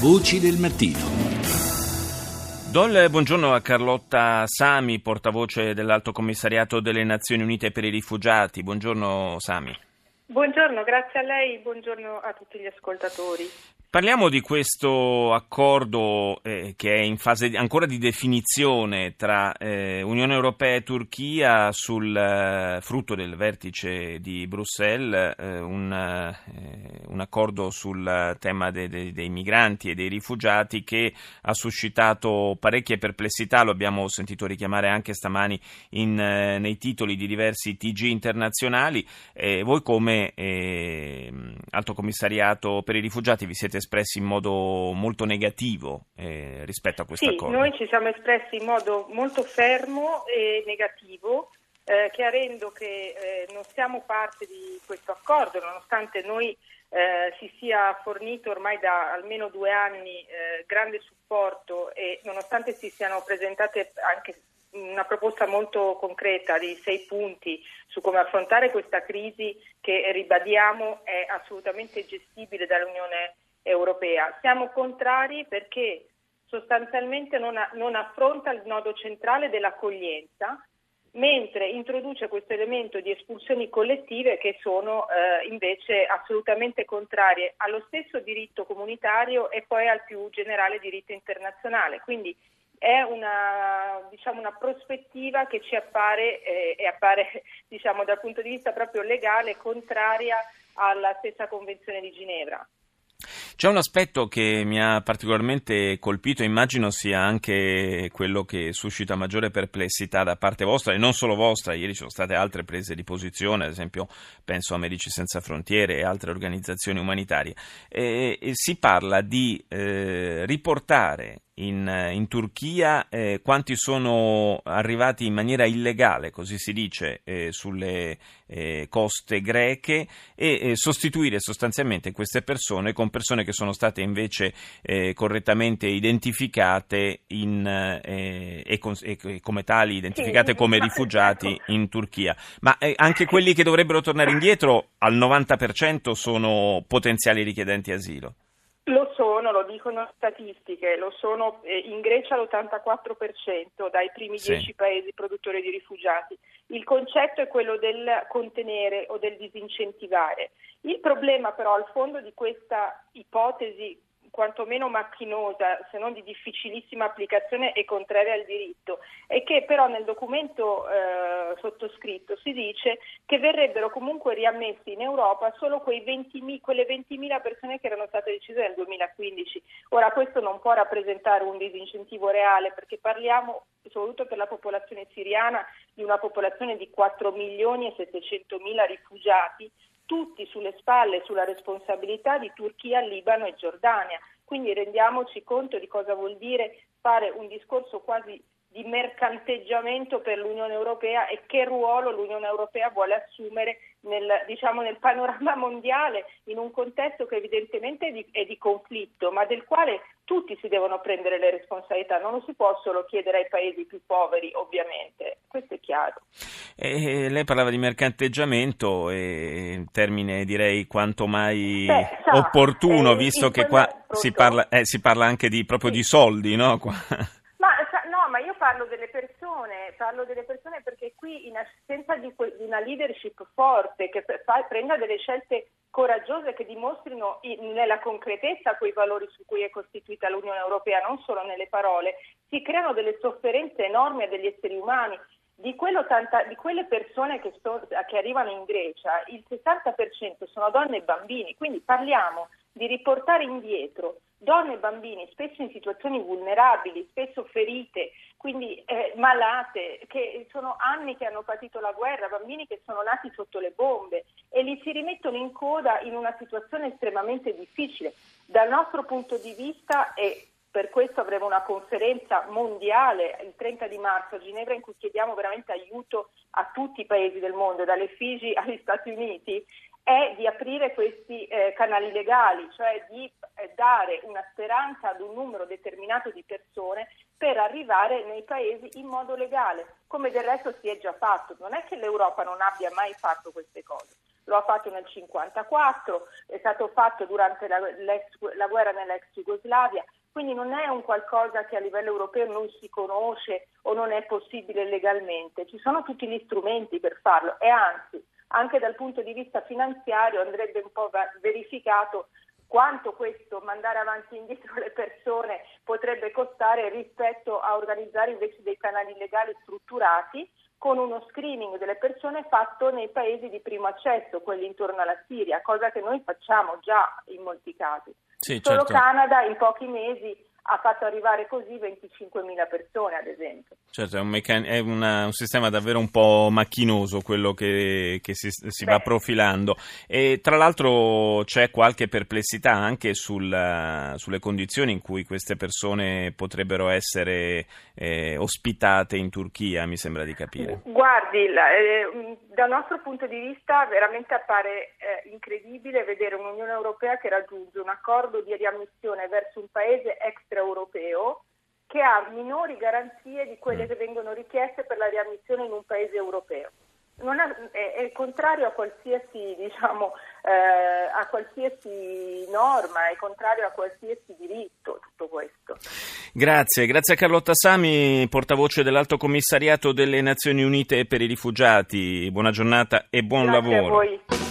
Voci del mattino. Do il buongiorno a Carlotta Sami, portavoce dell'Alto Commissariato delle Nazioni Unite per i Rifugiati. Buongiorno Sami. Buongiorno, grazie a lei, buongiorno a tutti gli ascoltatori. Parliamo di questo accordo eh, che è in fase ancora di definizione tra eh, Unione Europea e Turchia sul eh, frutto del vertice di Bruxelles, eh, un, eh, un, accordo sul tema de, de, dei migranti e dei rifugiati che ha suscitato parecchie perplessità, lo abbiamo sentito richiamare anche stamani in, eh, nei titoli di diversi TG internazionali. voi come Alto Commissariato per i rifugiati vi siete espressi in modo molto negativo eh, rispetto a questo sì, accordo. Noi ci siamo espressi in modo molto fermo e negativo, eh, chiarendo che eh, non siamo parte di questo accordo, nonostante noi eh, si sia fornito ormai da almeno due anni eh, grande supporto e nonostante si siano presentate anche una proposta molto concreta di sei punti su come affrontare questa crisi che ribadiamo è assolutamente gestibile dall'Unione europea. Siamo contrari perché sostanzialmente non, ha, non affronta il nodo centrale dell'accoglienza, mentre introduce questo elemento di espulsioni collettive che sono eh, invece assolutamente contrarie allo stesso diritto comunitario e poi al più generale diritto internazionale. Quindi è una, diciamo, una prospettiva che ci appare eh, e appare diciamo, dal punto di vista proprio legale contraria alla stessa Convenzione di Ginevra. C'è un aspetto che mi ha particolarmente colpito, immagino sia anche quello che suscita maggiore perplessità da parte vostra e non solo vostra, ieri ci sono state altre prese di posizione, ad esempio penso a Medici Senza Frontiere e altre organizzazioni umanitarie. E, e si parla di eh, riportare in, in Turchia, eh, quanti sono arrivati in maniera illegale, così si dice, eh, sulle eh, coste greche e sostituire sostanzialmente queste persone con persone che sono state invece eh, correttamente identificate in, eh, e, con, e, come tali identificate come rifugiati ecco. in Turchia. Ma eh, anche quelli che dovrebbero tornare indietro al 90% sono potenziali richiedenti asilo. Lo sono, lo dicono statistiche, lo sono eh, in Grecia l'84% dai primi sì. 10 paesi produttori di rifugiati. Il concetto è quello del contenere o del disincentivare. Il problema però al fondo di questa ipotesi quantomeno macchinosa, se non di difficilissima applicazione e contraria al diritto, e che però nel documento eh, sottoscritto si dice che verrebbero comunque riammessi in Europa solo 20, quelle 20.000 persone che erano state decise nel 2015. Ora questo non può rappresentare un disincentivo reale perché parliamo soprattutto per la popolazione siriana di una popolazione di 4 milioni e 700 mila rifugiati tutti sulle spalle sulla responsabilità di Turchia, Libano e Giordania. Quindi rendiamoci conto di cosa vuol dire fare un discorso quasi di mercanteggiamento per l'Unione Europea e che ruolo l'Unione Europea vuole assumere nel, diciamo, nel panorama mondiale in un contesto che evidentemente è di, è di, conflitto, ma del quale tutti si devono prendere le responsabilità, non lo si può solo chiedere ai paesi più poveri, ovviamente, questo è chiaro. E lei parlava di mercanteggiamento, e termine direi quanto mai Beh, sa, opportuno, eh, visto che qua si parla, eh, si parla, anche di, proprio sì. di soldi, no? Parlo delle persone, parlo delle persone perché qui in assenza di, que- di una leadership forte che fa- prenda delle scelte coraggiose che dimostrino in- nella concretezza quei valori su cui è costituita l'Unione Europea, non solo nelle parole, si creano delle sofferenze enormi a degli esseri umani. Di, di quelle persone che, sto- che arrivano in Grecia, il 60% sono donne e bambini, quindi parliamo di riportare indietro donne e bambini, spesso in situazioni vulnerabili, spesso ferite, quindi eh, malate, che sono anni che hanno patito la guerra, bambini che sono nati sotto le bombe e li si rimettono in coda in una situazione estremamente difficile. Dal nostro punto di vista e per questo avremo una conferenza mondiale il 30 di marzo a Ginevra in cui chiediamo veramente aiuto a tutti i paesi del mondo, dalle Figi agli Stati Uniti, è di aprire questi eh, canali legali, cioè di eh, dare una speranza ad un numero determinato di persone per arrivare nei paesi in modo legale, come del resto si è già fatto. Non è che l'Europa non abbia mai fatto queste cose. lo ha fatto nel 1954, è stato fatto durante la, la guerra nell'ex Jugoslavia, quindi non è un qualcosa che a livello europeo non si conosce o non è possibile legalmente, ci sono tutti gli strumenti per farlo e anzi anche dal punto di vista finanziario andrebbe un po' verificato quanto questo mandare avanti e indietro le persone potrebbe costare rispetto a organizzare invece dei canali legali strutturati con uno screening delle persone fatto nei paesi di primo accesso, quelli intorno alla Siria, cosa che noi facciamo già in molti casi. Sì, Solo certo. Canada in pochi mesi ha fatto arrivare così 25.000 persone, ad esempio. Certo, è, un, meccan- è una, un, sistema davvero un po' macchinoso quello che, che si, si va profilando. E tra l'altro c'è qualche perplessità anche sul, sulle condizioni in cui queste persone potrebbero essere eh, ospitate in Turchia, mi sembra di capire. Guardi, la, eh, dal nostro punto di vista veramente appare eh, incredibile vedere un'Unione Europea che raggiunge un accordo di riammissione verso un paese extraeuropeo che ha minori garanzie di quelle mm. che vengono richieste per la riammissione in un paese europeo. È, è, è, contrario a qualsiasi, diciamo, eh, a qualsiasi norma, è contrario a qualsiasi diritto tutto questo. Grazie, grazie a Carlotta Sami, portavoce dell'Alto Commissariato delle Nazioni Unite per i Rifugiati. Buona giornata e buon grazie lavoro.